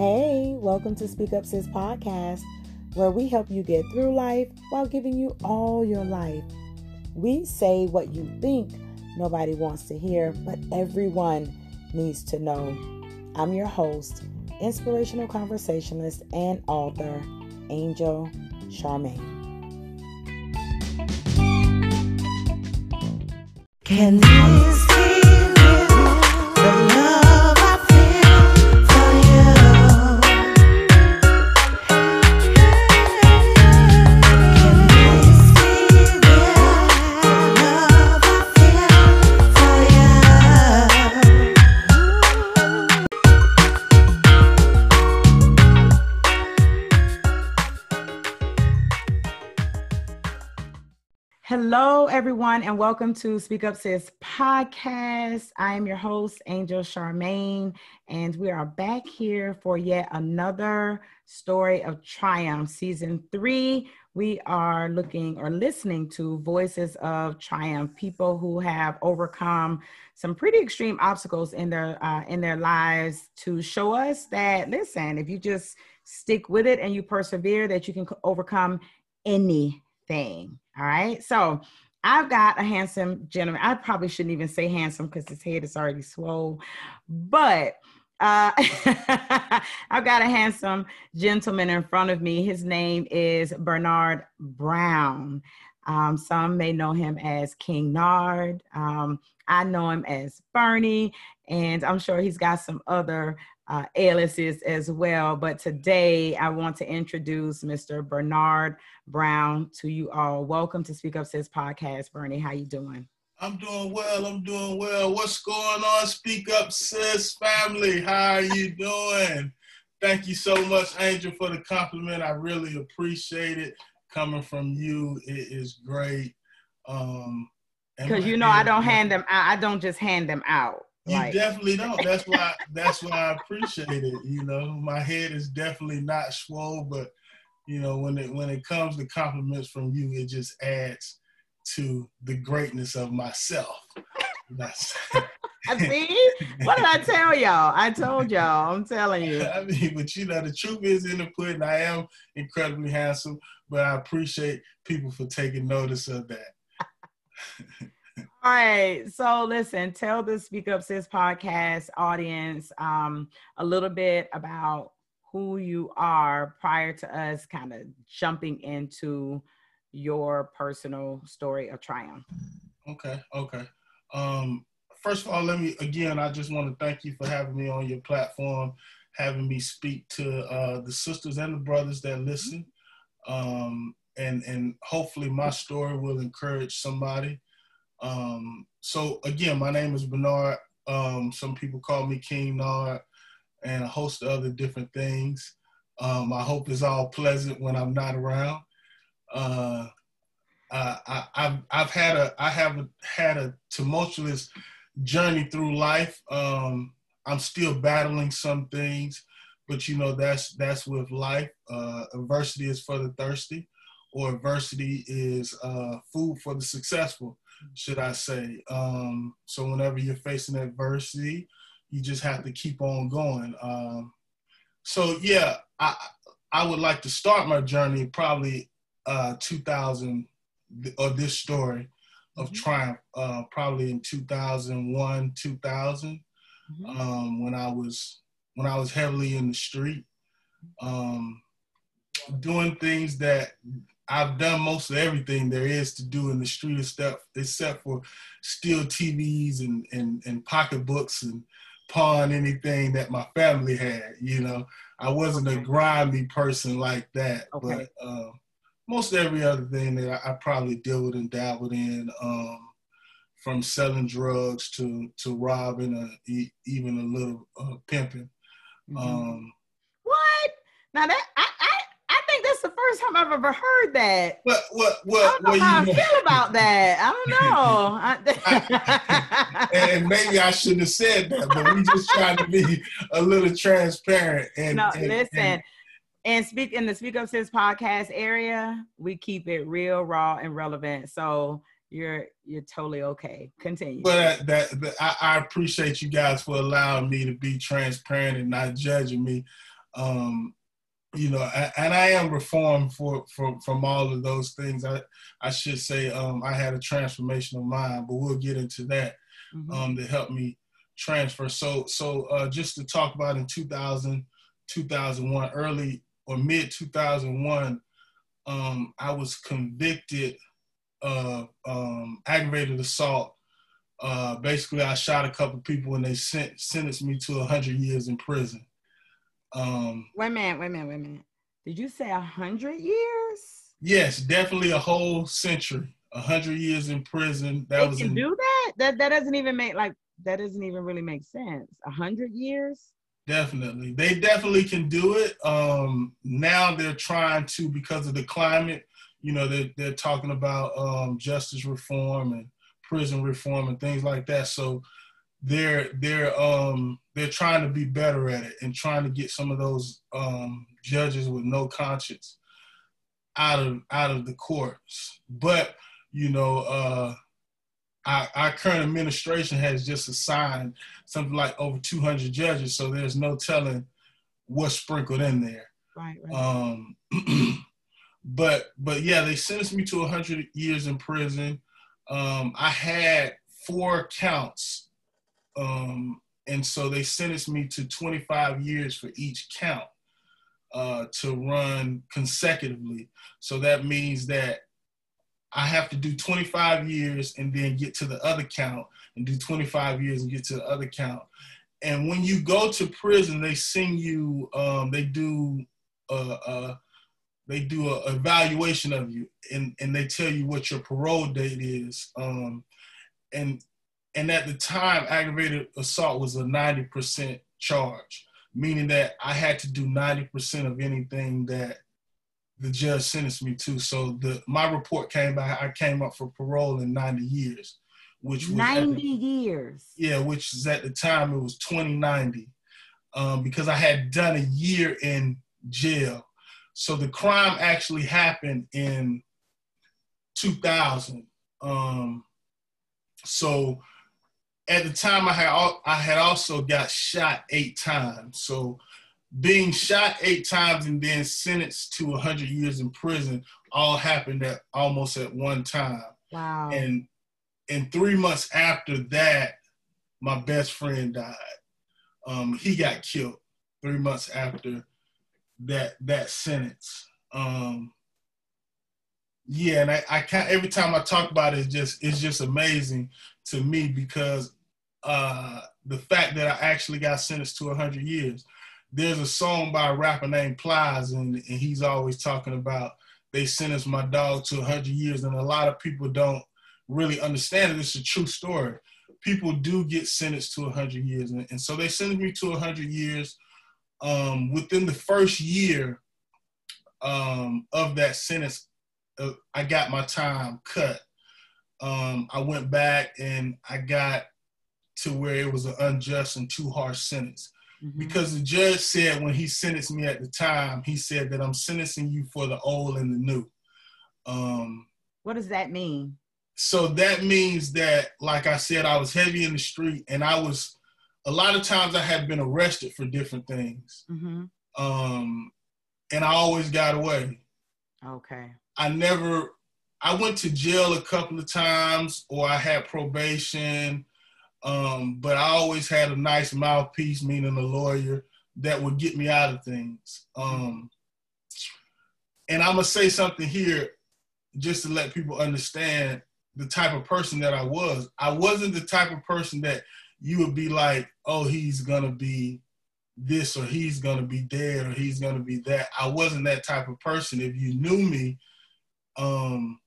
Hey, welcome to Speak Up Sis podcast, where we help you get through life while giving you all your life. We say what you think nobody wants to hear, but everyone needs to know. I'm your host, inspirational conversationalist, and author, Angel Charmaine. Can this be everyone, and welcome to Speak Up Sis podcast. I am your host, Angel Charmaine, and we are back here for yet another story of triumph. Season three, we are looking or listening to voices of triumph, people who have overcome some pretty extreme obstacles in their uh, in their lives to show us that listen, if you just stick with it and you persevere, that you can overcome anything. All right. So I've got a handsome gentleman. I probably shouldn't even say handsome because his head is already swole, but uh, I've got a handsome gentleman in front of me. His name is Bernard Brown. Um, some may know him as King Nard. Um, I know him as Bernie, and I'm sure he's got some other uh, aliases as well. But today I want to introduce Mr. Bernard Brown to you all. Welcome to Speak Up Sis podcast, Bernie. How you doing? I'm doing well. I'm doing well. What's going on? Speak up, sis family. How are you doing? Thank you so much, Angel, for the compliment. I really appreciate it. Coming from you, it is great. Um, Because you know I don't hand them out. I don't just hand them out. You Like, definitely don't. That's why. That's why I appreciate it. You know, my head is definitely not swole, but you know, when it when it comes to compliments from you, it just adds to the greatness of myself. That's. see, what did I tell y'all? I told y'all. I'm telling you. I mean, but you know, the truth is in the pudding. I am incredibly handsome, but I appreciate people for taking notice of that. All right. So listen, tell the Speak Up Sis podcast audience um, a little bit about who you are prior to us kind of jumping into your personal story of triumph. Okay, okay. Um, first of all, let me again. I just want to thank you for having me on your platform, having me speak to uh, the sisters and the brothers that listen, um, and and hopefully my story will encourage somebody. Um, so again, my name is Bernard. Um, some people call me King Nard, and a host of other different things. Um, I hope it's all pleasant when I'm not around. Uh, I, I've I've had a I have had a tumultuous journey through life. Um, I'm still battling some things, but you know that's that's with life. Uh, adversity is for the thirsty, or adversity is uh, food for the successful, should I say? Um, so whenever you're facing adversity, you just have to keep on going. Um, so yeah, I I would like to start my journey probably uh, 2000 or this story of Mhm. triumph uh, probably in 2001 2000 Mhm. um, when i was when i was heavily in the street um, doing things that i've done most of everything there is to do in the street stuff, except for steal tvs and, and, and pocketbooks and pawn anything that my family had you know i wasn't a grimy person like that Okay. but uh, most every other thing that I, I probably dabbled and dabbled in, um, from selling drugs to to robbing, e- even a little uh, pimping. Mhm. Um, what? Now that I, I I think that's the first time I've ever heard that. what what I what? don't know what how I you feel about that. I don't know. I- and maybe I shouldn't have said that, but we just trying to be a little transparent. And no, and- listen. and- And speak in the Speak Up Sis podcast area, we keep it real, raw, and relevant. So you're you're totally okay. Continue. but that, that I, I appreciate you guys for allowing me to be transparent and not judging me. Um, you know, and I am reformed for, for from all of those things. I I should say um, I had a transformation of mind, but we'll get into that Mhm. um, to help me transfer. So, so uh, just to talk about in 2000, 2001, early or mid 2001, um, I was convicted of um, aggravated assault. Uh, basically, I shot a couple people and they sent, sentenced me to 100 years in prison. Um, wait a minute, wait a minute, wait a minute. Did you say a hundred years? yes, definitely a whole century, A 100 years in prison. That They was can in, do that? That that doesn't even make like that doesn't even really make sense. A hundred years? Definitely. They definitely can do it. Um, now they're trying to, because of the climate, you know, they're, they're talking about um, justice reform and prison reform and things like that. So they're they're um, they're trying to be better at it and trying to get some of those um, judges with no conscience out of out of the courts. But you know, uh, our, our current administration has just assigned something like over 200 judges, so there's no telling what's sprinkled in there. Right, right. Um, but but yeah, they sentenced me to 100 years in prison. Um, I had four counts, um, and so they sentenced me to 25 years for each count uh, to run consecutively. So that means that I have to do 25 years and then get to the other count and do 25 years and get to the other count. And when you go to prison, they sing you, um, they do a, a they do a evaluation of you and, and they tell you what your parole date is. Um, and and at the time, aggravated assault was a 90% charge, meaning that I had to do 90% of anything that the judge sentenced me to. So the my report came back. I came up for parole in 90 years, which was at the- 90 years. yeah, which is at the time it was 2090, um, because I had done a year in jail. So the crime actually happened in 2000. Um, so at the time, I had I had also got shot eight times. So being shot eight times and then sentenced to 100 years in prison all happened at almost at one time Wow. and and three months after that, my best friend died. Um, he got killed three months after that that sentence. Um, yeah, and I, I can't. Every time I talk about it, it's just it's just amazing to me because uh, the fact that I actually got sentenced to 100 years. There's a song by a rapper named Plies, and, and he's always talking about they sentenced my dog to 100 years, and a lot of people don't really understand it. It's a true story. People do get sentenced to 100 years. And, and so they sentenced me to 100 years. Um, within the first year um, of that sentence, uh, I got my time cut. Um, I went back and I got to where it was an unjust and too harsh sentence. Mhm. Because the judge said when he sentenced me at the time, he said that I'm sentencing you for the old and the new. Um, What does that mean? so that means that like i said i was heavy in the street and i was a lot of times i had been arrested for different things hmm um and i always got away Okay. i never i went to jail a couple of times or i had probation um but i always had a nice mouthpiece meaning a lawyer that would get me out of things um and i'm gonna say something here just to let people understand the type of person that I was. I wasn't the type of person that you would be like, oh, he's gonna be this or he's gonna be dead or he's gonna be that. I wasn't that type of person. If you knew me, um,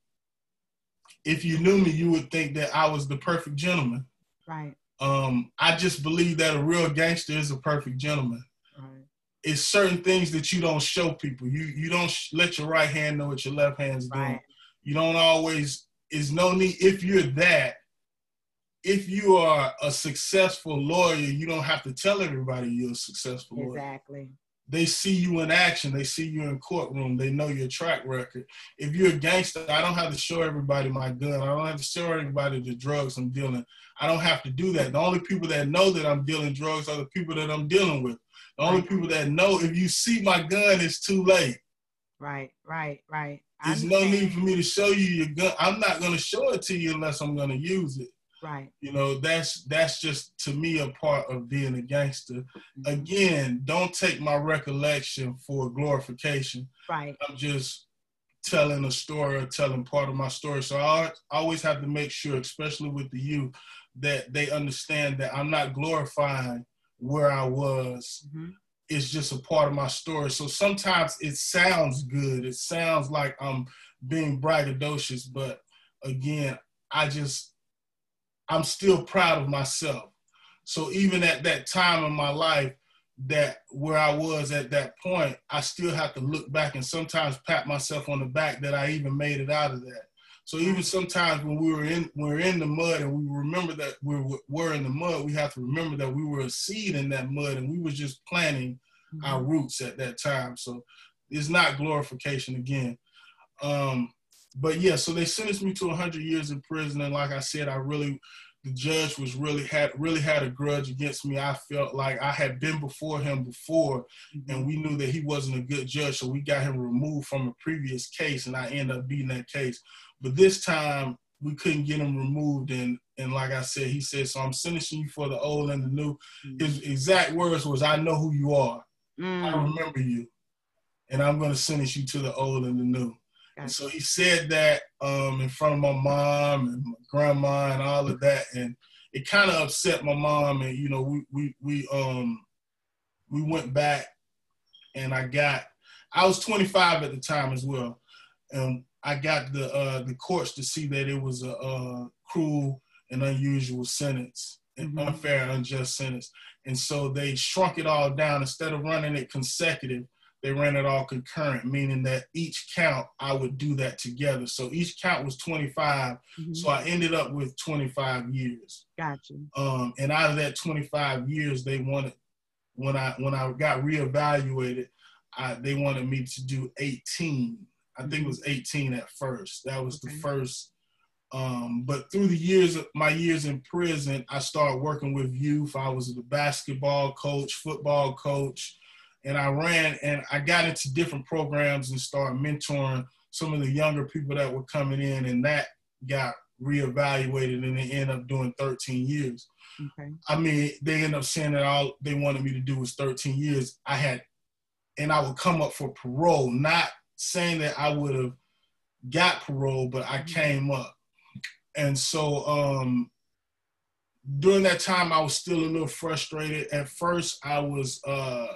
if you knew me, you would think that I was the perfect gentleman. Right. Um, I just believe that a real gangster is a perfect gentleman. Right. It's certain things that you don't show people. You you don't sh- let your right hand know what your left hand's doing Right. you don't always is no need if you're that if you are a successful lawyer you don't have to tell everybody you're a successful lawyer Exactly. They see you in action. They see you in courtroom. They know your track record. If you're a gangster, I don't have to show everybody my gun. I don't have to show everybody the drugs I'm dealing. I don't have to do that. The only people that know that I'm dealing drugs are the people that I'm dealing with. The only people that know if you see my gun, it's too late. Right, right, right. There's no need for me to show you your gun. I'm not gonna show it to you unless I'm gonna use it. Right. You know, that's that's just to me a part of being a gangster. Mm-hmm. Again, don't take my recollection for glorification. Right. I'm just telling a story or telling part of my story. So I always have to make sure, especially with the youth, that they understand that I'm not glorifying where I was. Mhm. It's just a part of my story. So sometimes it sounds good. It sounds like I'm being braggadocious, but again, I just I'm still proud of myself. So even at that time in my life, that where I was at that point, I still have to look back and sometimes pat myself on the back that I even made it out of that. So even sometimes when we were in we we're in the mud and we remember that we were, in the mud, we have to remember that we were a seed in that mud and we were just planting our roots at that time. So it's not glorification again. Um, but yeah, so they sentenced me to 100 years in prison, and like I said, I really, the judge was really had really had a grudge against me. I felt like I had been before him before, and we knew that he wasn't a good judge, so we got him removed from a previous case, and I ended up beating that case. But this time we couldn't get him removed, and and like I said, he said, "So I'm sentencing you for the old and the new." His exact words was, "I know who you are." I Mm, remember you, and I'm going to sentence you to the old and the new. And so he said that um, in front of my mom and my grandma and all of that, and it kind of upset my mom. And you know, we we we um we went back, and I got I was 25 at the time as well, and I got the uh, the courts to see that it was a, uh cruel and unusual sentence, an Mhm. unfair, unjust sentence. And so they shrunk it all down. Instead of running it consecutive, they ran it all concurrent, meaning that each count I would do that together. So each count was 25. mhm. So I ended up with 25 years. Gotcha. Um, and out of that 25 years, they wanted when I when I got reevaluated, I, they wanted me to do 18. I think it was 18 at first. That was Okay. the first. Um, but through the years, of my years in prison, I started working with youth. I was the basketball coach, football coach, and I ran and I got into different programs and started mentoring some of the younger people that were coming in, and that got reevaluated, and they ended up doing 13 years. Okay. I mean, they ended up saying that all they wanted me to do was 13 years. I had, and I would come up for parole, not saying that I would have got parole, but I came up. And so um, during that time, I was still a little frustrated. At first, I was uh,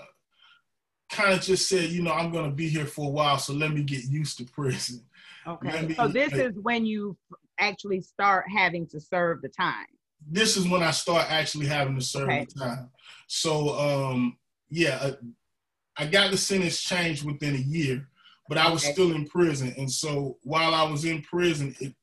kind of just said, you know, I'm going to be here for a while, so let me get used to prison. Okay. Me- so this is when you actually start having to serve the time. this is when I start actually having to serve Okay. the time. So um, yeah, uh, I got the sentence changed within a year, but I was Okay. still in prison. And so while I was in prison, it,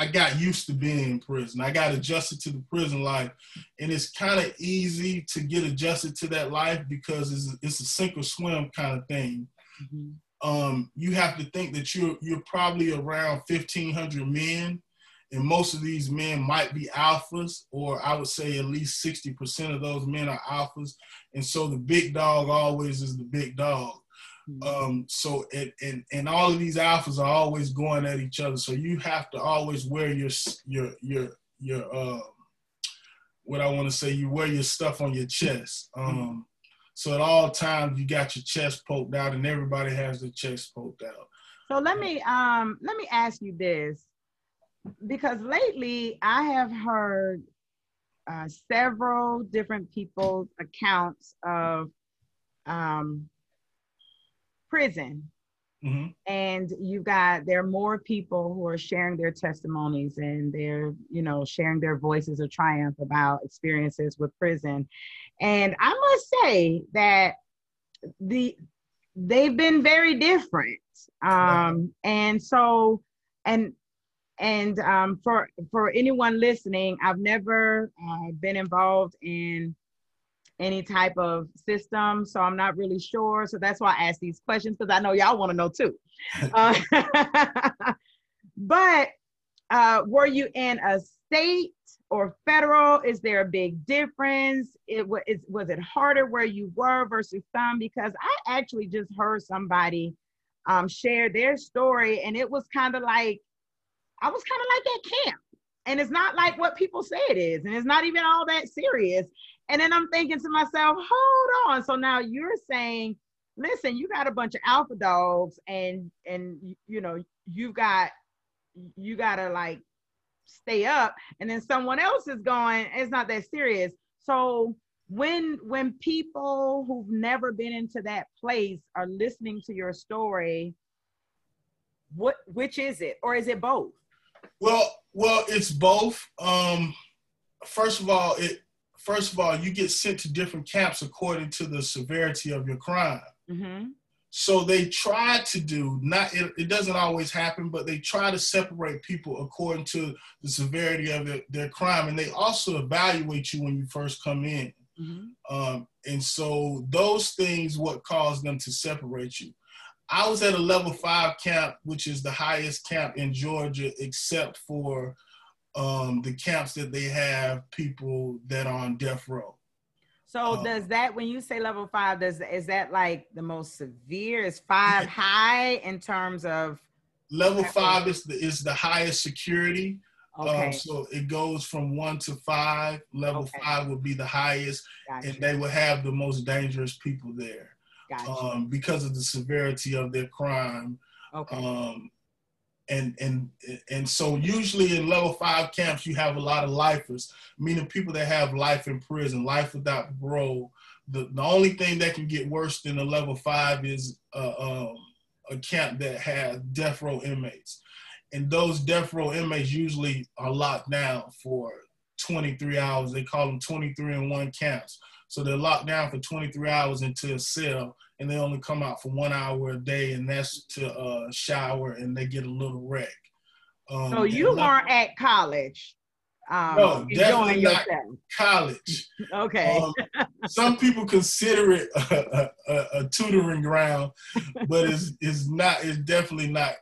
I got used to being in prison. I got adjusted to the prison life, and it's kind of easy to get adjusted to that life because it's it's a sink or swim kind of thing Mhm. um, you have to think that you're you're probably around 1,500 men, and most of these men might be alphas, or I would say at least 60% of those men are alphas, and so the big dog always is the big dog. Um, so and, and and all of these alphas are always going at each other, so you have to always wear your your your your uh, what I want to say, you wear your stuff on your chest. Um, so at all times you got your chest poked out, and everybody has their chest poked out. So let me um let me ask you this because lately I have heard uh, several different people's accounts of um, prison. Hmm and you've got there are more people who are sharing their testimonies and they're you know sharing their voices of triumph about experiences with prison. And i must say that the they've been very different. Um and so and and um for for anyone listening i've never uh, been involved in any type of system. So I'm not really sure. So that's why I ask these questions because I know y'all want to know too. Uh, but uh, were you in a state or federal? Is there a big difference? It was was it harder where you were versus some? Because I actually just heard somebody um, share their story, and it was kind of like I was kind of like at camp, and it's not like what people say it is, and it's not even all that serious. And then I'm thinking to myself, hold on. So now you're saying, listen, you got a bunch of alpha dogs, and and you know you've got you gotta like stay up and then someone else is going it's not that serious so when when people who've never been into that place are listening to your story what which is it or is it both Well, well, it's both. Um, first of all, it first of all you get sent to different camps according to the severity of your crime. mm-hmm. So they try to do not. It, it doesn't always happen, but they try to separate people according to the severity of their, their crime, and they also evaluate you when you first come in. Mm-hmm. Um, and so those things what cause them to separate you. I was at a level five camp, which is the highest camp in Georgia, except for um, the camps that they have people that are on death row. so Um, does that when you say level five does is that like the most severe is five Yeah. high in terms of Level five is the is the highest security. okay Um, so it goes from one to five. Level Okay. five would be the highest, gotcha, and they would have the most dangerous people there gotcha. um, because of the severity of their crime. okay Um, and and and so usually in level five camps you have a lot of lifers, meaning people that have life in prison, life without parole. The the only thing that can get worse than a level five is uh, um, a camp that has death row inmates, and those death row inmates usually are locked down for 23 hours. They call them 23 in one camps. So they're locked down for 23 hours into a cell, and they only come out for one hour a day, and that's to uh, shower, and they get a little rec. Um, so you weren't at college um No, definitely not. yourself college. okay Um, some people consider it a, a, a tutoring ground, but it's it's not. It's definitely not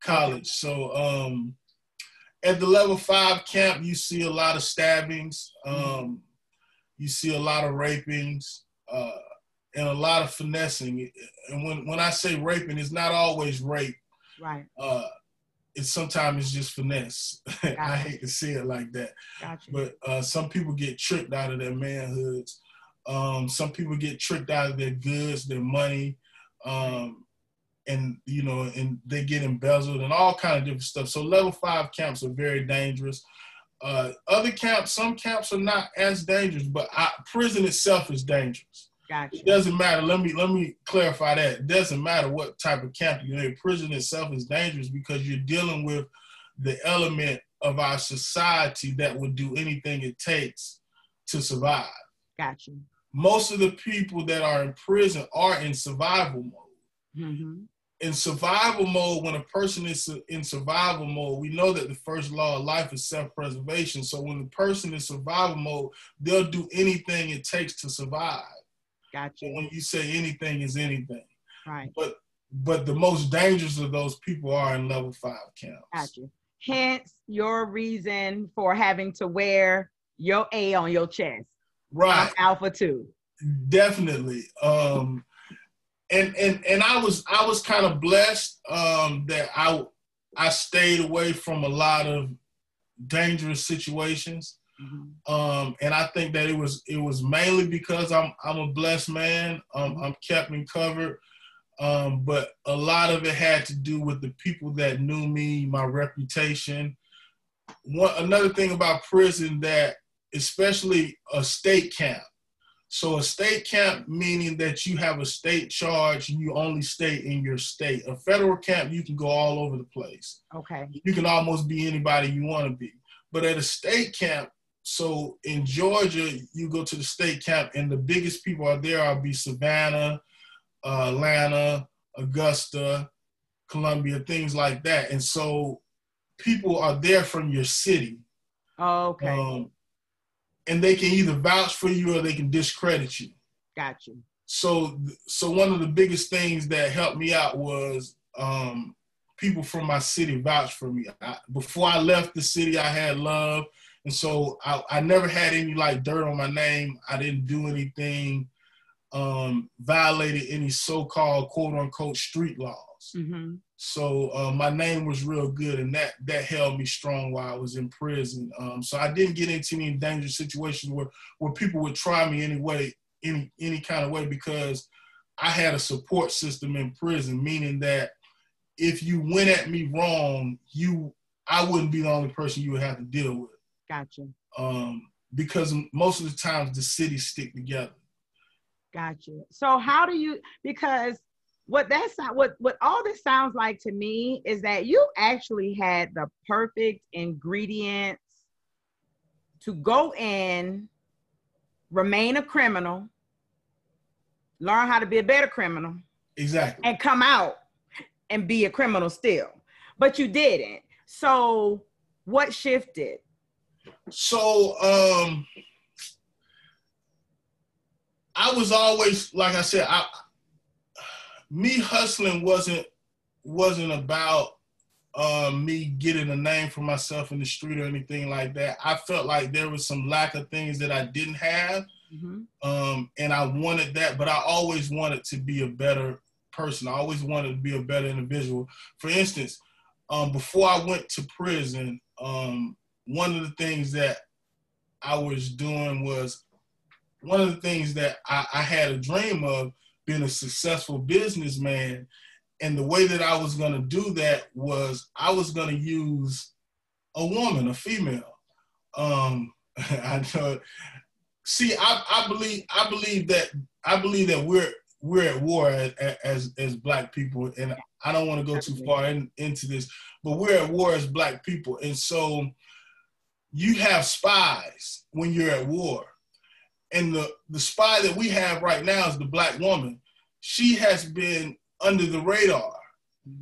college. So um, at the level five camp, you see a lot of stabbings. Um, you see a lot of rapings. Uh, and a lot of finessing, and when, when I say raping, it's not always rape. right Uh, it's sometimes it's just finesse. I hate to say it like that gotcha but uh, some people get tricked out of their manhoods. Um, some people get tricked out of their goods, their money, um, and you know, and they get embezzled and all kind of different stuff. So level five camps are very dangerous. Uh, other camps, some camps are not as dangerous, but I, prison itself is dangerous. gotcha It doesn't matter. Let me let me clarify that. It doesn't matter what type of camp you're in. Prison itself is dangerous because you're dealing with the element of our society that would do anything it takes to survive. gotcha Most of the people that are in prison are in survival mode. hmm In survival mode, when a person is in survival mode, we know that the first law of life is self-preservation. So when the person is survival mode, they'll do anything it takes to survive. gotcha when you say anything is anything. right but but the most dangerous of those people are in level five camps. gotcha hence your reason for having to wear your a on your chest Right, i'm alpha 2 definitely. Um, and and and I was I was kind of blessed um, that I I stayed away from a lot of dangerous situations. Mhm. Um, and I think that it was it was mainly because I'm I'm a blessed man. Um, I'm kept and covered. Um, but a lot of it had to do with the people that knew me, my reputation. One another thing about prison that, especially a state camp. So a state camp meaning that you have a state charge and you only stay in your state. A federal camp, you can go all over the place okay you can almost be anybody you want to be. But at a state camp, so in Georgia, you go to the state camp, and the biggest people are there are be Savannah, uh, Atlanta, Augusta, Columbus, things like that. And so people are there from your city. okay Um, and they can either vouch for you or they can discredit you. Got you. So, so one of the biggest things that helped me out was um, people from my city vouched for me. I, before I left the city, I had love, and so I, I never had any like dirt on my name. I didn't do anything, um, violated any so-called quote unquote street laws. hmm So uh, my name was real good, and that that held me strong while I was in prison. Um, so I didn't get into any dangerous situations where where people would try me anyway, any any kind of way, because I had a support system in prison, meaning that if you went at me wrong, you I wouldn't be the only person you would have to deal with. Got you. Um, because most of the times the cities stick together. Got you. So how do you because what that's what what all this sounds like to me is that you actually had the perfect ingredients to go in, remain a criminal, learn how to be a better criminal, Exactly. and come out and be a criminal still. But you didn't. So what shifted? So um I was always like I said, I me hustling wasn't wasn't about um, me getting a name for myself in the street or anything like that. I felt like there was some lack of things that I didn't have, Mhm. um, and I wanted that. But I always wanted to be a better person. I always wanted to be a better individual. For instance, um, before I went to prison, um, one of the things that I was doing was one of the things that I, I had a dream of being a successful businessman. And the way that I was going to do that was I was going to use a woman, a female. Um, I know. See, I, I believe I believe that I believe that we're we're at war as as, as black people, and I don't want to go too far in, into this, but we're at war as black people, and so you have spies when you're at war. And the, the spy that we have right now is the black woman. She has been under the radar.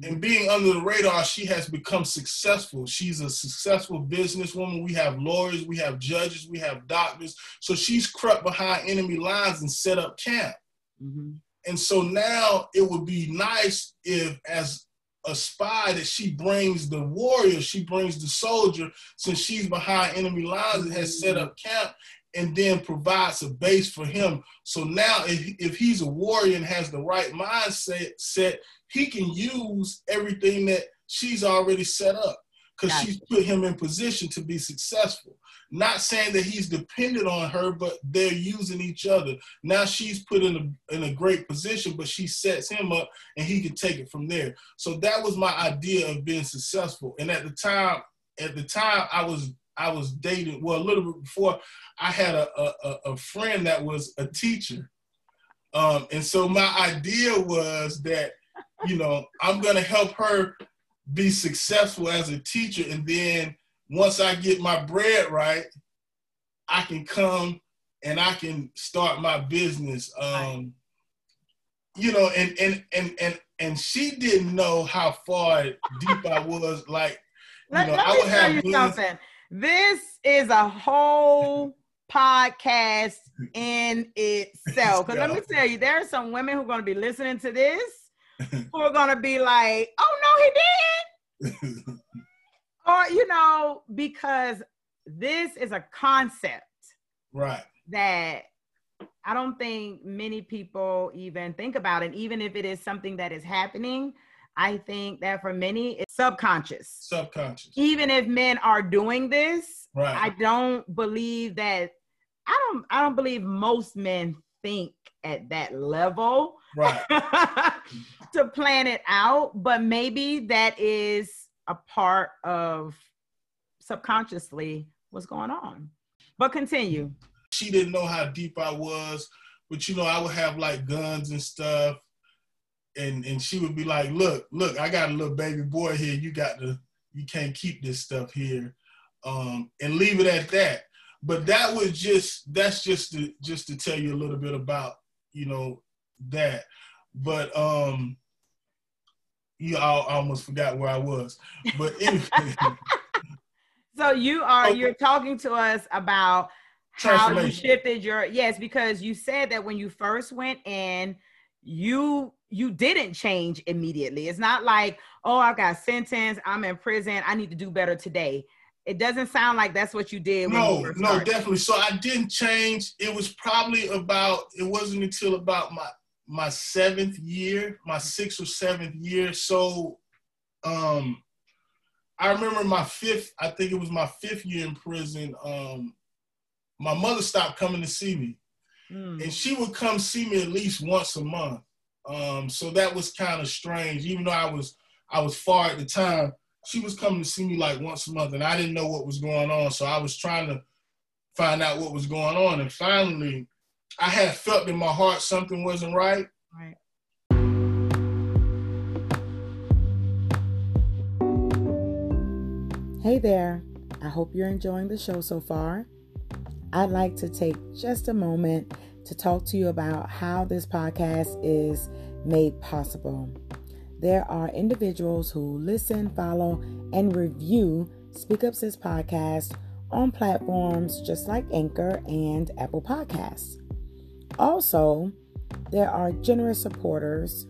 And being under the radar, she has become successful. She's a successful businesswoman. We have lawyers, we have judges, we have doctors. So she's crept behind enemy lines and set up camp. Mhm. And so now it would be nice if, as a spy, that she brings the warrior, she brings the soldier, since she's behind enemy lines and has set up camp, and then provides a base for him. So now, if, if he's a warrior and has the right mindset, set, he can use everything that she's already set up because she's put him in position to be successful. Not saying that he's dependent on her, but they're using each other. Now she's put in a in a great position, but she sets him up and he can take it from there. So that was my idea of being successful. And at the time, at the time I was I was dating, well, a little bit before, I had a a, a- friend that was a teacher. Um, and so my idea was that, you know, I'm gonna help her be successful as a teacher, and then once I get my bread right, I can come and I can start my business. Um, you know, and and and and and she didn't know how far deep I was. Like, you Let, know, let I would tell have you something. This is a whole podcast in itself. Because let me tell you, there are some women who are going to be listening to this who are going to be like, oh, no, he didn't. Or, you know, because this is a concept right. that I don't think many people even think about. And even if it is something that is happening, I think that for many, it's subconscious. Subconscious. Even if men are doing this, Right. I don't believe that. I don't. I don't believe most men think at that level right. to plan it out. But maybe that is a part of subconsciously what's going on. But continue. She didn't know how deep I was, but you know, I would have like guns and stuff. And and she would be like, look, look, I got a little baby boy here. You got to, you can't keep this stuff here. Um, and leave it at that. But that was just that's just to just to tell you a little bit about, you know, that. But um yeah, I, I almost forgot where I was. But anyway, So you are Okay. you're talking to us about how you shifted your yes because you said that when you first went in you you didn't change immediately it's not like oh i got sentenced i'm in prison i need to do better today it doesn't sound like that's what you did when you No, no, started. definitely. So I didn't change. It was probably about. It wasn't until about my my seventh year, my sixth or seventh year. So, um, I remember my fifth. I think it was my fifth year in prison. Um, my mother stopped coming to see me, Mm. and she would come see me at least once a month. Um, so that was kind of strange, even though I was I was far at the time. She was coming to see me like once a month, and I didn't know what was going on. So I was trying to find out what was going on, and finally, I had felt in my heart something wasn't right. right Hey there, I hope you're enjoying the show so far. I'd like to take just a moment to talk to you about how this podcast is made possible. There are individuals who listen, follow, and review Speak Up Sis podcast on platforms just like Anchor and Apple Podcasts. Also, there are generous supporters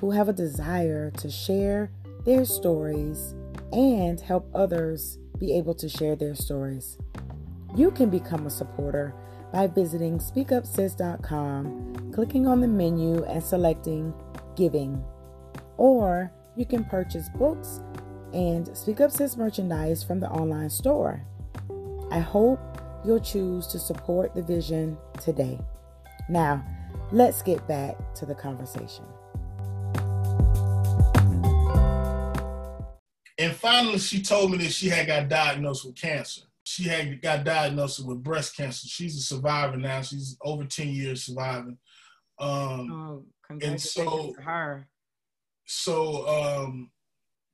who have a desire to share their stories and help others be able to share their stories. You can become a supporter by visiting speakupsis.com, clicking on the menu and selecting Giving. Or you can purchase books and Speak Up Sis merchandise from the online store. I hope you'll choose to support the vision today. Now, let's get back to the conversation. And finally, she told me that she had got diagnosed with cancer. She had got diagnosed with breast cancer. She's a survivor now. She's over 10 years surviving. Um, oh congratulations so- her so um,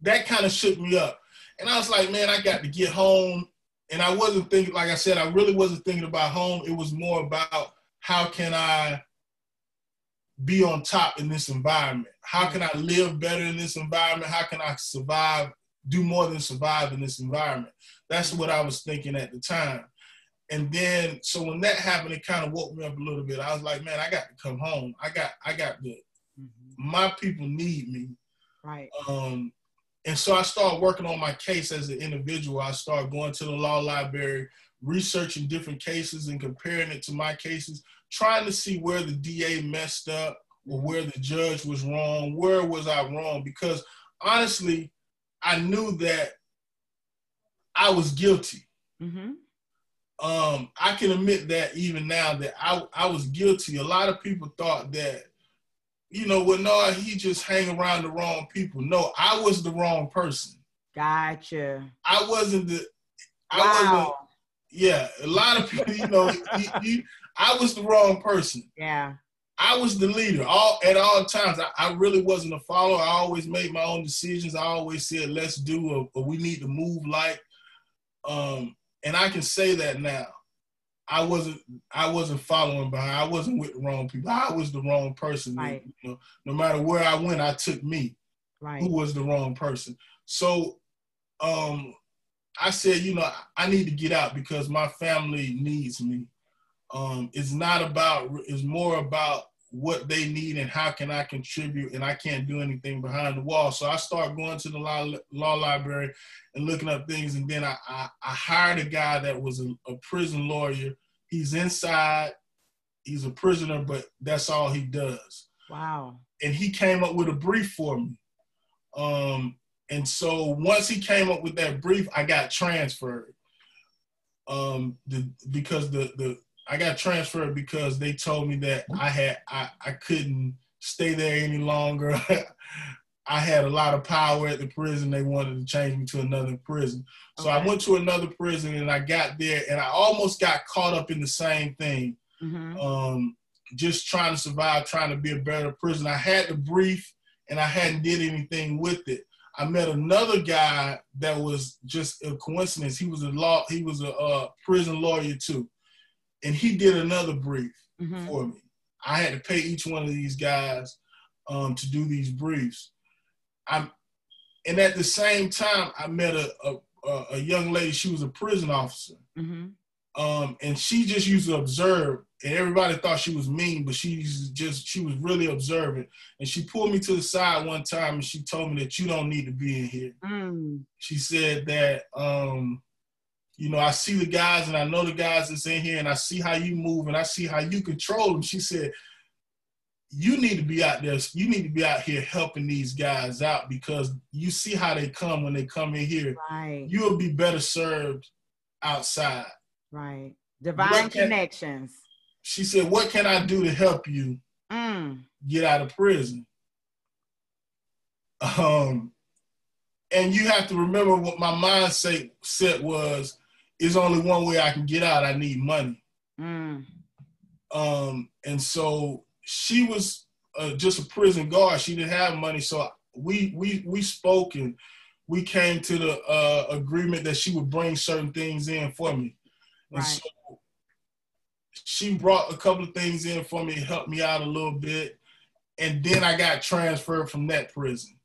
that kind of shook me up. And I was like, man, I got to get home. And I wasn't thinking, like I said, I really wasn't thinking about home. It was more about how can I be on top in this environment? How can I live better in this environment? How can I survive, do more than survive in this environment? That's what I was thinking at the time. And then, so when that happened, it kind of woke me up a little bit. I was like, man, I got to come home. I got, I got to, Mhm. my people need me. right Um, and so I started working on my case as an individual. I started going to the law library, researching different cases and comparing it to my cases, trying to see where the DA messed up or where the judge was wrong. Where was I wrong? Because honestly, I knew that I was guilty. mm-hmm. Um, I can admit that even now that I, I was guilty. A lot of people thought that, you know, well, no, he just hang around the wrong people. No, I was the wrong person. gotcha I wasn't the. I wasn't. wow Yeah, a lot of people, you know, you, you, I was the wrong person. yeah I was the leader all at all times. I, I really wasn't a follower. I always made my own decisions. I always said, "Let's do," or, or "We need to move like." Um, and I can say that now. I wasn't. I wasn't following behind. I wasn't with the wrong people. I was the wrong person. Right. You know, no matter where I went, I took me right who was the wrong person. So um, I said, you know, I need to get out because my family needs me. Um, it's not about, it's more about what they need and how can I contribute, and I can't do anything behind the wall. So I start going to the law, law library and looking up things, and then I, I, I hired a guy that was a, a prison lawyer. He's inside, he's a prisoner, but that's all he does wow and he came up with a brief for me. Um, and so once he came up with that brief, I got transferred. Um, the, because the the I got transferred because they told me that I had I, I couldn't stay there any longer. I had a lot of power at the prison. They wanted to change me to another prison. So I went to another prison and I got there and I almost got caught up in the same thing mm-hmm. um, just trying to survive, trying to be a better person. I had the brief and I hadn't did anything with it. I met another guy that was just a coincidence. He was a law, he was a uh, prison lawyer too, and he did another brief Mm-hmm. for me. I had to pay each one of these guys um, to do these briefs. I'm, and at the same time, I met a, a a- a young lady. She was a prison officer, Mm-hmm. Um, and she just used to observe, and everybody thought she was mean, but she's just she was really observant. And she pulled me to the side one time and she told me that you don't need to be in here. Mm. She said that um, you know, I see the guys and I know the guys that's in here and I see how you move and I see how you control them. She said, you need to be out there. You need to be out here helping these guys out because you see how they come when they come in here. Right. You will be better served outside. right. Divine can- connections. She said, What can I do to help you Mm. get out of prison? Um, and you have to remember what my mindset set was is only one way I can get out. I need money. Mm. Um, and so she was uh, just a prison guard. She didn't have money, so we we we spoke and we came to the uh, agreement that she would bring certain things in for me. And Right. so she brought a couple of things in for me, helped me out a little bit, and then I got transferred from that prison.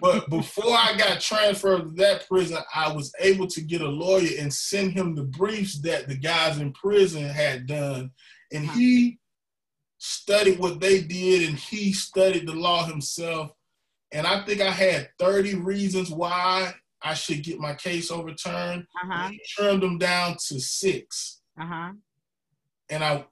But before I got transferred to that prison, I was able to get a lawyer and send him the briefs that the guys in prison had done. And he studied what they did and he studied the law himself. And I think I had 30 reasons why I should get my case overturned. Uh-huh. He trimmed them down to six. Uh-huh. And I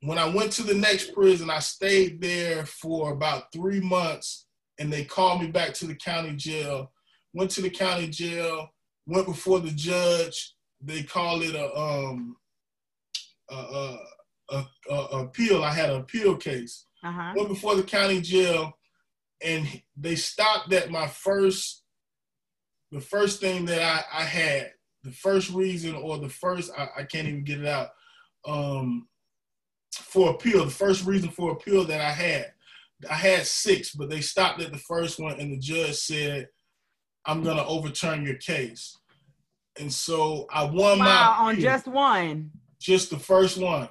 when I went to the next prison, I stayed there for about three months and they called me back to the county jail. Went to the county jail, went before the judge. They call it a um a, a, a, a appeal. I had an appeal case. Uh-huh. Went before the county jail, and they stopped at my first the first thing that I, I had, the first reason or the first I, I can't even get it out. Um for appeal, the first reason for appeal that I had. I had six, but they stopped at the first one, and the judge said, I'm gonna overturn your case. And so I won my Wow, on appeal just one. just the first one.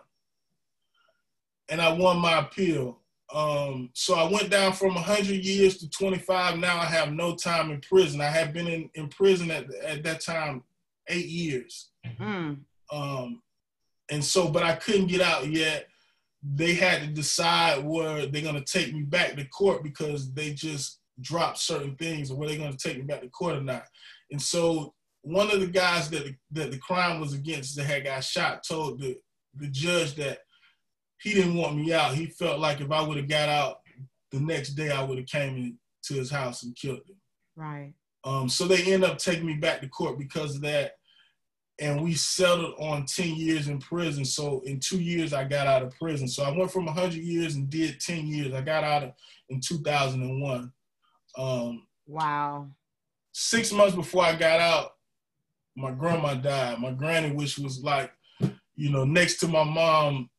And I won my appeal. Um, so I went down from 100 years to 25. Now I have no time in prison. I have been in, in prison at, at that time eight years. Mm. Um, and so, but I couldn't get out yet. They had to decide where they're going to take me back to court because they just dropped certain things or were they going to take me back to court or not. And so one of the guys that that the crime was against that had got shot told the the judge that he didn't want me out. He felt like if I would have got out the next day, I would have came into his house and killed him. Right. Um, so they end up taking me back to court because of that. And we settled on 10 years in prison. So in two years, I got out of prison. So I went from 100 years and did 10 years. I got out of, in 2001. Um, Wow. six months before I got out, my grandma died. My granny, which was like, you know, next to my mom,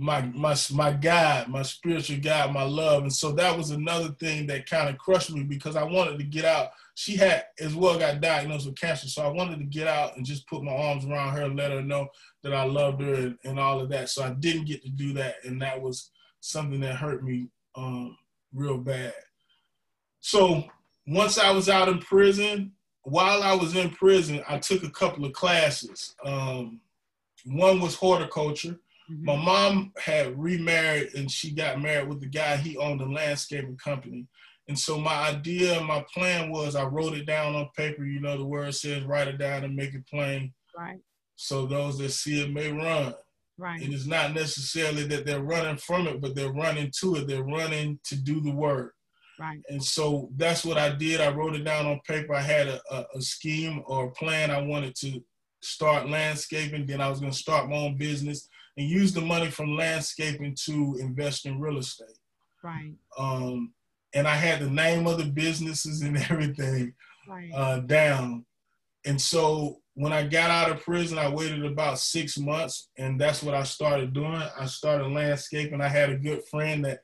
my my my God, my spiritual God, my love. And so that was another thing that kind of crushed me because I wanted to get out. She had as well got diagnosed with cancer. So I wanted to get out and just put my arms around her let her know that I loved her and, and all of that. So I didn't get to do that. And that was something that hurt me um, real bad. So once I was out in prison, while I was in prison, I took a couple of classes. Um, one was horticulture. Mhm. My mom had remarried and she got married with the guy, he owned a landscaping company. And so my idea, my plan was I wrote it down on paper. You know, the word says write it down and make it plain. Right. So those that see it may run. Right. It is not necessarily that they're running from it, but they're running to it. They're running to do the work. Right. And so that's what I did. I wrote it down on paper. I had a, a, a scheme or a plan. I wanted to start landscaping. Then I was going to start my own business and use the money from landscaping to invest in real estate. Right. Um, and I had the name of the businesses and everything Right. uh, down. And so when I got out of prison, I waited about six months, and that's what I started doing. I started landscaping. I had a good friend that,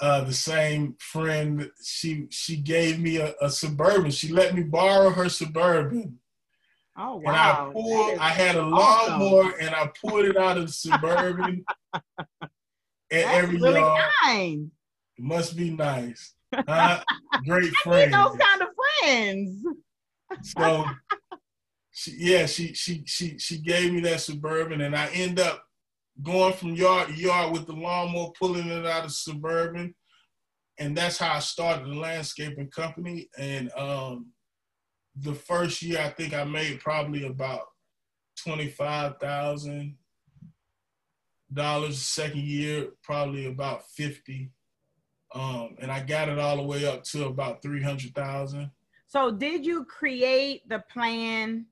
uh, the same friend, she she gave me a, a suburban. She let me borrow her suburban, oh and I wow. pulled. I had a awesome. lawnmower, and I pulled it out of the suburban. and every really yard kind. must be nice. Huh? Great I need those kind of friends. So, she, yeah, she she she she gave me that suburban, and I end up going from yard to yard with the lawnmower, pulling it out of suburban, and that's how I started the landscaping company. And um, the first year, I think I made probably about twenty five thousand dollars. Second year, probably about fifty, um, and I got it all the way up to about three hundred thousand. So did you create the plan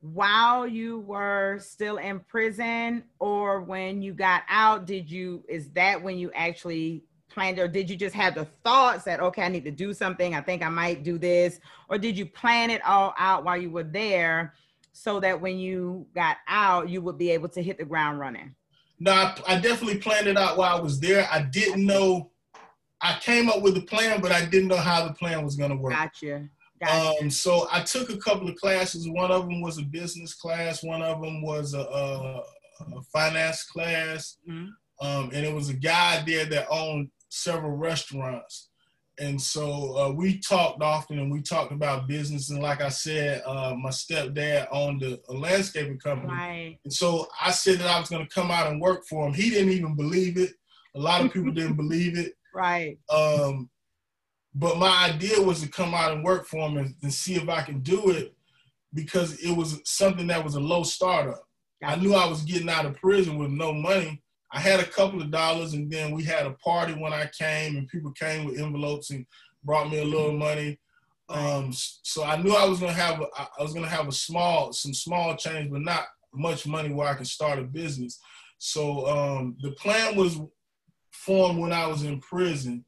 while you were still in prison or when you got out did you is that when you actually planned or did you just have the thoughts that okay I need to do something I think I might do this or did you plan it all out while you were there so that when you got out you would be able to hit the ground running No, I, I definitely planned it out while I was there. I didn't know. I came up with a plan, but I didn't know how the plan was going to work. gotcha gotcha Um, so I took a couple of classes. One of them was a business class. One of them was a, a, a finance class. Mhm. Um, and it was a guy there that owned several restaurants. And so uh, we talked often, and we talked about business. And like I said, uh, my stepdad owned a, a landscaping company. right And so I said that I was going to come out and work for him. He didn't even believe it. A lot of people didn't believe it. right Um, but my idea was to come out and work for him and, and see if I can do it because it was something that was a low startup. I knew I was getting out of prison with no money. I had a couple of dollars, and then we had a party when I came, and people came with envelopes and brought me a little money. Um, so I knew I was gonna have a, I was gonna have a small, some small change, but not much money where I can start a business. So um, the plan was formed when I was in prison.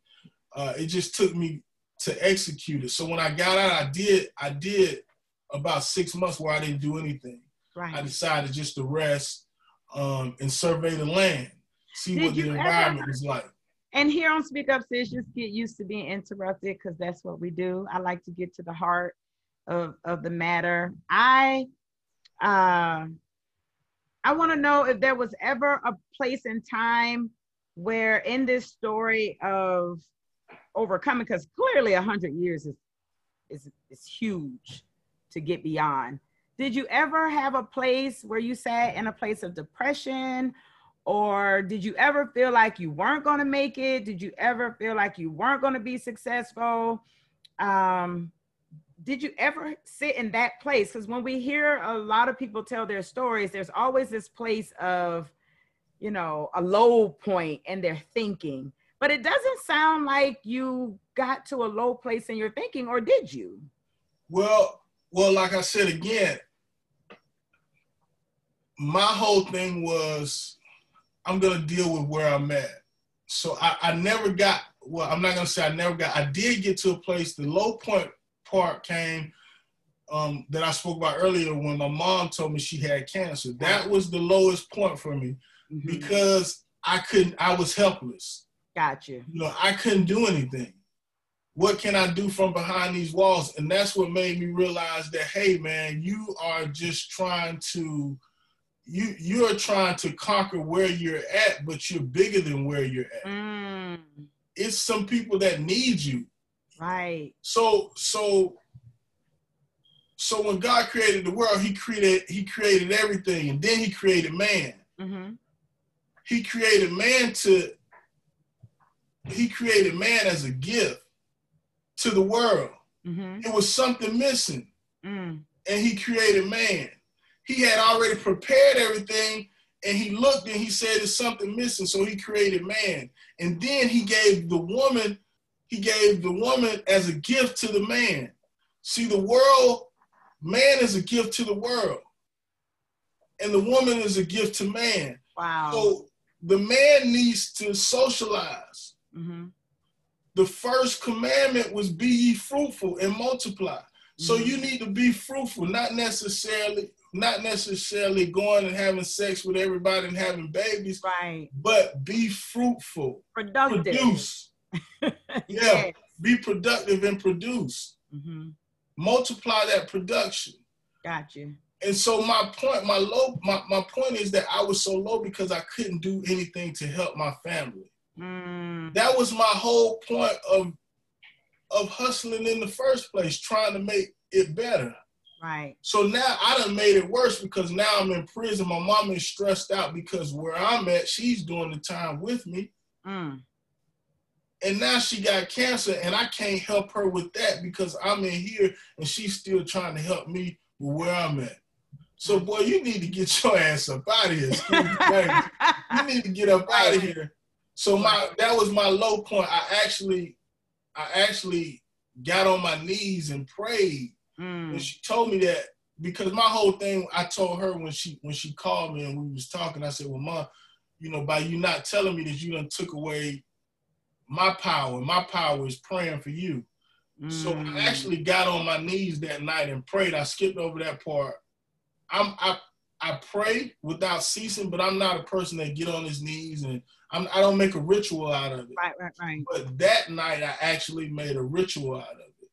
Uh, it just took me to execute it. So when I got out, I did I did about six months where I didn't do anything. I decided just to rest um, and survey the land, see Did what the you ever- environment was like. And here on Speak Up Sis, just get used to being interrupted because that's what we do. I like to get to the heart of, of the matter. I uh, I want to know if there was ever a place in time where in this story of overcoming, because clearly a hundred years is is is huge to get beyond. Did you ever have a place where you sat in a place of depression or did you ever feel like you weren't going to make it? Did you ever feel like you weren't going to be successful? Um, did you ever sit in that place? Because when we hear a lot of people tell their stories there's always this place of you know a low point in their thinking. But it doesn't sound like you got to a low place in your thinking or did you? Well, well, like I said again, my whole thing was I'm gonna deal with where I'm at. So I, I never got well, I'm not gonna say I never got I did get to a place, the low point part came um, that I spoke about earlier when my mom told me she had cancer. That was the lowest point for me Mhm. because I couldn't I was helpless. got you you know, I couldn't do anything. What can I do from behind these walls? And that's what made me realize that, hey, man, you are just trying to, you you're trying to conquer where you're at, but you're bigger than where you're at. Mm, It's some people that need you. right So so so when God created the world, He created He created everything, and then He created man. hmm He created man to He created man as a gift to the world. hmm It was something missing, mm, and he created man. He had already prepared everything, and he looked and he said, There's something missing. So he created man. And then he gave the woman, he gave the woman as a gift to the man. See, the world, man is a gift to the world, and the woman is a gift to man. wow So the man needs to socialize. hmm the first commandment was be ye fruitful and multiply. So Mhm. you need to be fruitful, not necessarily not necessarily going and having sex with everybody and having babies, right but be fruitful. productive Produce. yes. Be productive and produce. hmm Multiply that production. Gotcha. And so my point, my low, my, my point is that I was so low because I couldn't do anything to help my family. mm, that was my whole point of of hustling in the first place, trying to make it better. Right. So now I done made it worse because now I'm in prison. My mom is stressed out because where I'm at, she's doing the time with me. Mm. And now she got cancer, and I can't help her with that because I'm in here and she's still trying to help me with where I'm at. So, boy, you need to get your ass up out of here. You need to get up out of here. So my that was my low point. I actually, I actually got on my knees and prayed. Mm. And she told me that because my whole thing, I told her when she when she called me and we was talking, I said, Well, mom, you know, by you not telling me that you done took away my power. My power is praying for you. So Mm. I actually got on my knees that night and prayed. I skipped over that part. I'm I I pray without ceasing, but I'm not a person that get on his knees and I'm, I don't make a ritual out of it. Right, right, right. But that night, I actually made a ritual out of it.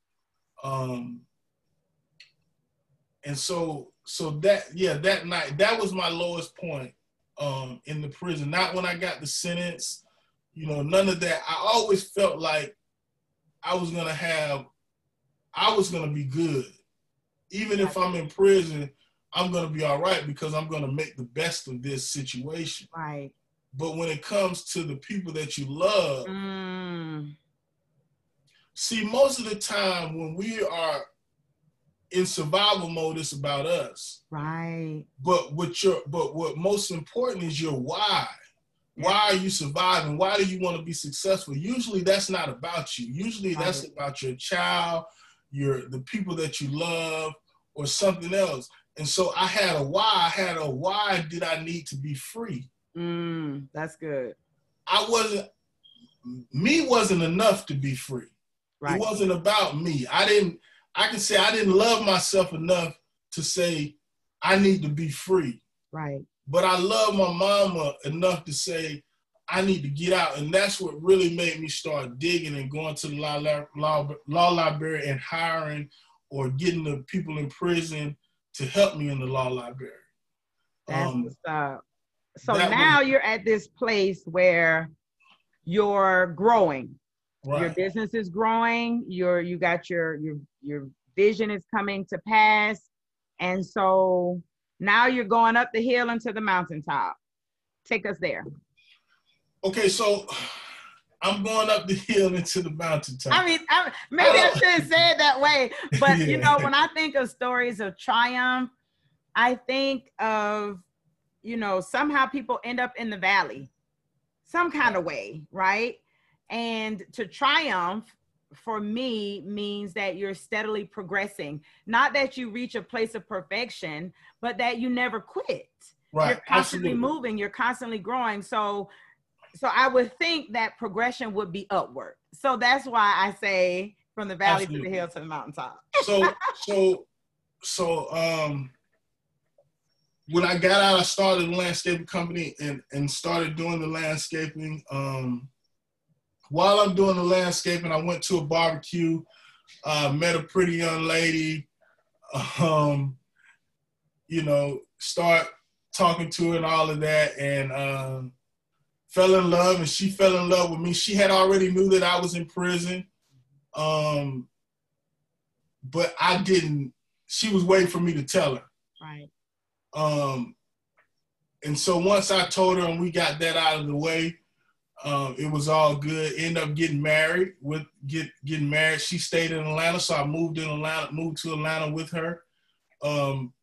Um, and so, so that yeah, that night, that was my lowest point um, in the prison. Not when I got the sentence, you know, none of that. I always felt like I was gonna have, I was gonna be good, even if I'm in prison. I'm gonna be all right because I'm gonna make the best of this situation. Right. But when it comes to the people that you love, Mm. See, most of the time when we are in survival mode, it's about us. Right. But what your but what most important is your why. Why are you surviving? Why do you want to be successful? Usually that's not about you. Usually that's about your child, your the people that you love, or something else. And so I had a why. I had a why did I need to be free? Mm. That's good. I wasn't me wasn't enough to be free. Right. It wasn't about me. I didn't, I can say I didn't love myself enough to say I need to be free. Right. But I love my mama enough to say I need to get out. And that's what really made me start digging and going to the law, law, law library and hiring or getting the people in prison to help me in the law library. That's Um, what's up. So now was- you're at this place where you're growing. Your business is growing. Your you got your your your vision is coming to pass, and so now you're going up the hill into the mountaintop. Take us there. Okay, so I'm going up the hill into the mountaintop. I mean, I, maybe I shouldn't say it that way, but you know, when I think of stories of triumph, I think of, you know, somehow people end up in the valley, some kind of way, right? And to triumph for me means that you're steadily progressing, not that you reach a place of perfection, but that you never quit right. you're constantly absolutely. moving you're constantly growing so so i would think that progression would be upward so that's why i say from the valley to the hill to the mountaintop so so so um when I got out, I started a landscaping company and and started doing the landscaping. Um, while I'm doing the landscaping, I went to a barbecue, uh, met a pretty young lady, um, you know, start talking to her and all of that, and um, fell in love. And she fell in love with me. She had already knew that I was in prison. Um, but I didn't. She was waiting for me to tell her. right Um, and so once I told her and we got that out of the way, um, it was all good. End up getting married with get getting married. She stayed in Atlanta, so I moved in Atlanta, moved to Atlanta with her. Um,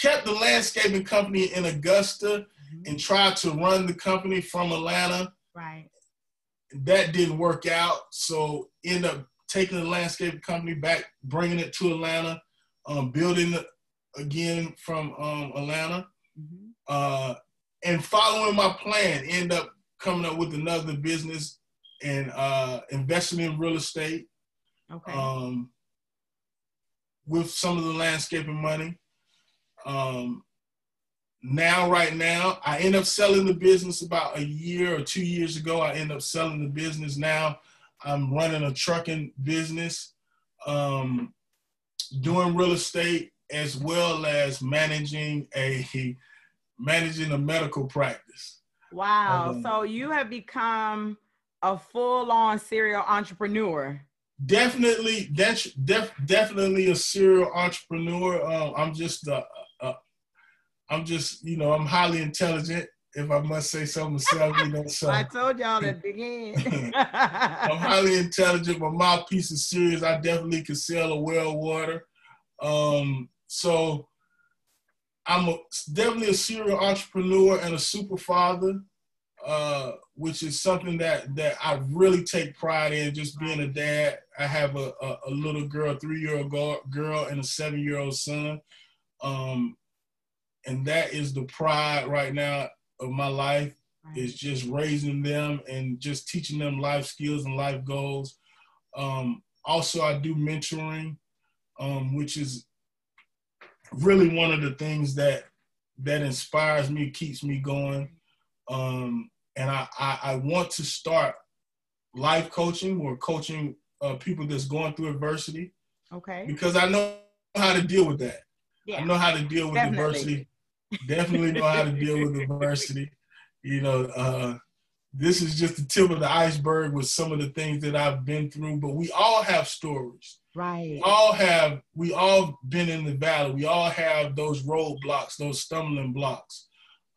kept the landscaping company in Augusta and tried to run the company from Atlanta right that didn't work out. So end up taking the landscape company back, bringing it to Atlanta, um, building it again from um, Atlanta, Mhm. uh, and following my plan. End up coming up with another business and uh, investing in real estate okay um, with some of the landscaping money. Um, now, right now, I end up selling the business about a year or two years ago. I end up selling the business. Now, I'm running a trucking business, um, doing real estate as well as managing a managing a medical practice. Wow um, so you have become a full-on serial entrepreneur definitely, that's def, definitely a serial entrepreneur. Um, I'm just, uh, uh, I'm just, you know, I'm highly intelligent, if I must say so myself. You know, so I told y'all at the beginning. I'm highly intelligent. My mouthpiece is serious. I definitely can sell a well water. Um, so I'm a, definitely a serial entrepreneur and a super father, uh, which is something that that I really take pride in. Just being a dad. I have a, a, a little girl, three year old girl, and a seven year old son, um, and that is the pride right now of my life. Is just raising them and just teaching them life skills and life goals. Um, also, I do mentoring, um, which is really one of the things that that inspires me, keeps me going. Um, and I, I, I want to start life coaching or coaching uh, people that's going through adversity okay. because I know how to deal with that. Yeah. I know how to deal with Definitely. adversity. Definitely know how to deal with adversity. You know, uh, this is just the tip of the iceberg with some of the things that I've been through. But we all have stories. Right. We all have. We all been in the valley. We all have those roadblocks, those stumbling blocks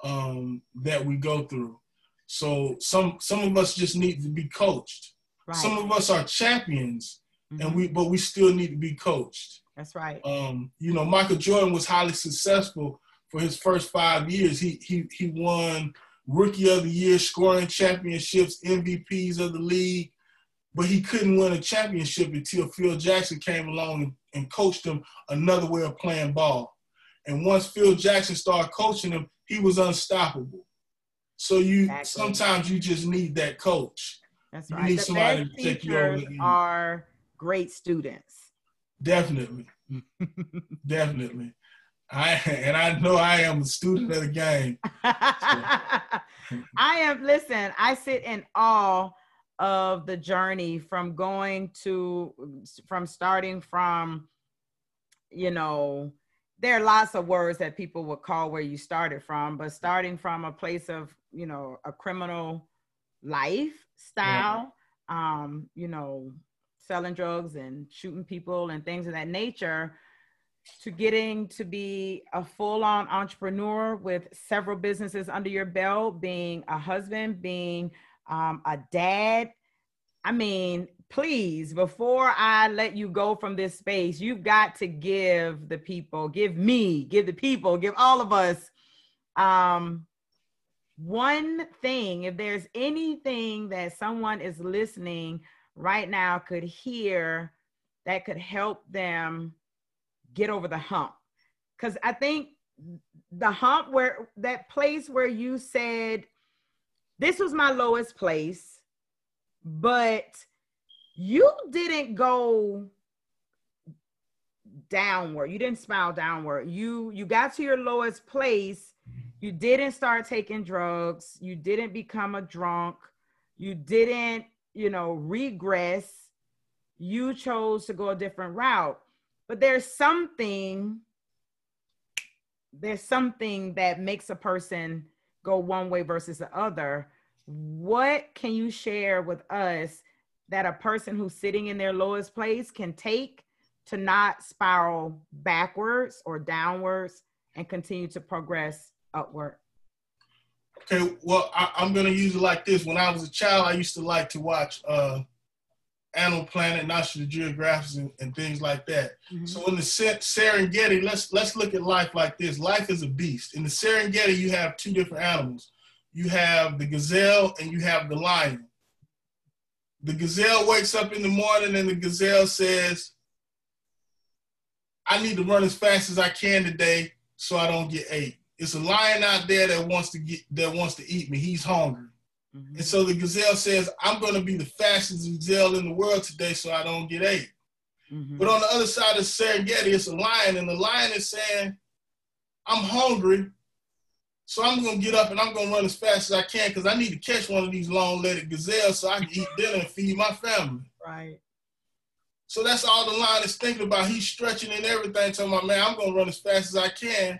um, that we go through. So some some of us just need to be coached. Right. Some of us are champions, Mhm. and we but we still need to be coached. That's right. Um, you know, Michael Jordan was highly successful for his first five years. He he he won Rookie of the Year, scoring championships, MVPs of the league, but he couldn't win a championship until Phil Jackson came along and, and coached him another way of playing ball. And once Phil Jackson started coaching him, he was unstoppable. So you Exactly. sometimes you just need that coach. That's you right. need the somebody best to take you over are great students. Definitely. Definitely. I and I know I am a student of the game. I am, listen, I sit in awe of the journey from going to, from starting from, you know, there are lots of words that people would call where you started from, but starting from a place of, you know, a criminal lifestyle, um, you know, selling drugs and shooting people and things of that nature to getting to be a full-on entrepreneur with several businesses under your belt being a husband being um, a dad i mean please before i let you go from this space you've got to give the people give me give the people give all of us um, one thing. If there's anything that someone is listening right now could hear that could help them get over the hump. Because i think the hump where that place where you said this was my lowest place but you didn't go downward. You didn't spiral downward. You you got to your lowest place. You didn't start taking drugs. You didn't become a drunk. You didn't you know regress. You chose to go a different route. But there's something there's something that makes a person go one way versus the other what can you share with us that a person who's sitting in their lowest place can take to not spiral backwards or downwards and continue to progress upward Okay, well, I, I'm gonna use it like this. When I was a child, I used to like to watch uh, Animal Planet, National Geographic, and, and things like that. Mm-hmm. So in the Ser- Serengeti, let's let's look at life like this. Life is a beast. In the Serengeti, you have two different animals. You have the gazelle and you have the lion. The gazelle wakes up in the morning and the gazelle says, "I need to run as fast as I can today so I don't get ate." It's a lion out there that wants to get that wants to eat me. He's hungry. Mhm. And so the gazelle says, I'm going to be the fastest gazelle in the world today so I don't get ate. Mhm. But on the other side of Serengeti, it's a lion, and the lion is saying, I'm hungry, so I'm going to get up and I'm going to run as fast as I can because I need to catch one of these long legged gazelles so I can eat dinner and feed my family. right So that's all the lion is thinking about. He's stretching and everything, telling my man, I'm going to run as fast as I can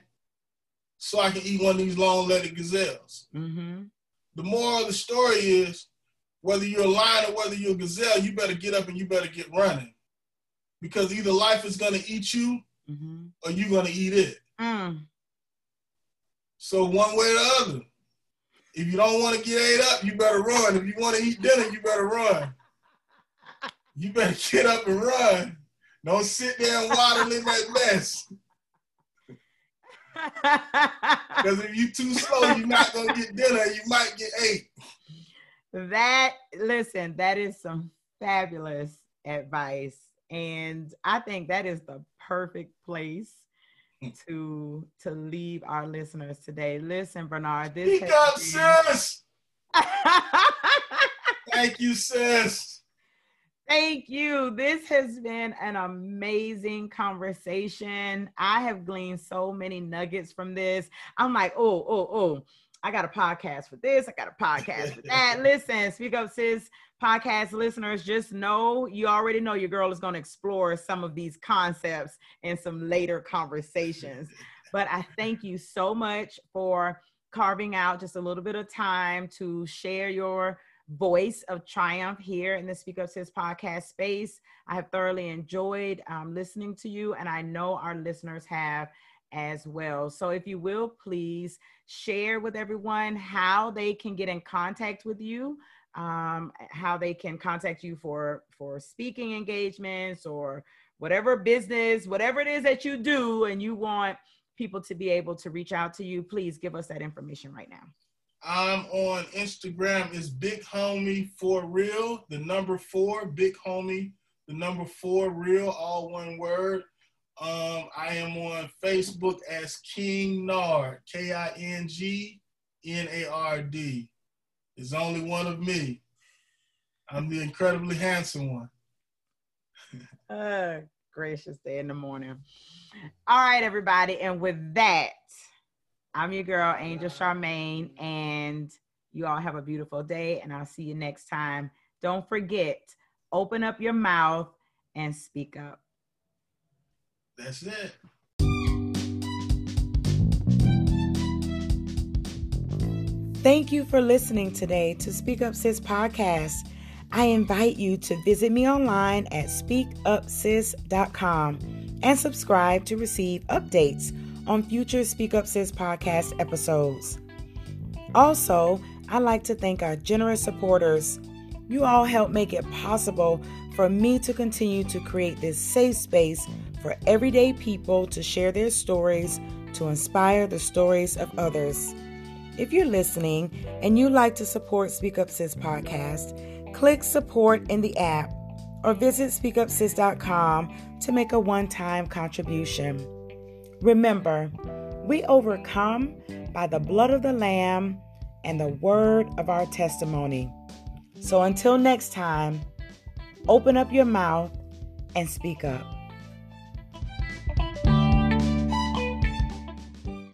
so I can eat one of these long legged gazelles. mm-hmm. The moral of the story is whether you're a lion or whether you're a gazelle, you better get up and you better get running. Because either life is gonna eat you Mhm. or you're gonna eat it. Mm. So one way or the other. If you don't want to get ate up, you better run. If you want to eat dinner, you better run. You better get up and run. Don't sit there and waddle in that mess. Because if you too slow, you're not gonna get dinner. You might get ate. that listen, that is some fabulous advice. And I think that is the perfect place to to leave our listeners today. Listen, Bernard, this Speak up, been- sis. Thank you, sis. Thank you. This has been an amazing conversation. I have gleaned so many nuggets from this. I'm like, oh, oh, oh, I got a podcast for this. I got a podcast for that. Listen, Speak Up Sis podcast listeners, just know you already know your girl is going to explore some of these concepts in some later conversations. But I thank you so much for carving out just a little bit of time to share your voice of triumph here in the Speak Up Sis podcast space. I have thoroughly enjoyed um, listening to you, and I know our listeners have as well. So, if you will, please share with everyone how they can get in contact with you, um, how they can contact you for for speaking engagements or whatever business, whatever it is that you do, and you want people to be able to reach out to you. Please give us that information right now. I'm on Instagram. is Big Homie for Real. The number four, Big Homie. The number four, Real, all one word. Um, I am on Facebook as King Nard, K I N G N A R D. There's only one of me. I'm the incredibly handsome one. Uh, gracious day in the morning. All right, everybody. And with that, I'm your girl, Angel Charmaine, and you all have a beautiful day. And I'll see you next time. Don't forget, open up your mouth and speak up. That's it. Thank you for listening today to Speak Up Sis podcast. I invite you to visit me online at speakupsis.com and subscribe to receive updates on future Speak Up Sis podcast episodes. Also, I'd like to thank our generous supporters. You all help make it possible for me to continue to create this safe space for everyday people to share their stories to inspire the stories of others. If you're listening and you'd like to support Speak Up Sis podcast, click support in the app or visit speakupsis.com to make a one time contribution. Remember, we overcome by the blood of the Lamb and the word of our testimony. So until next time, open up your mouth and speak up.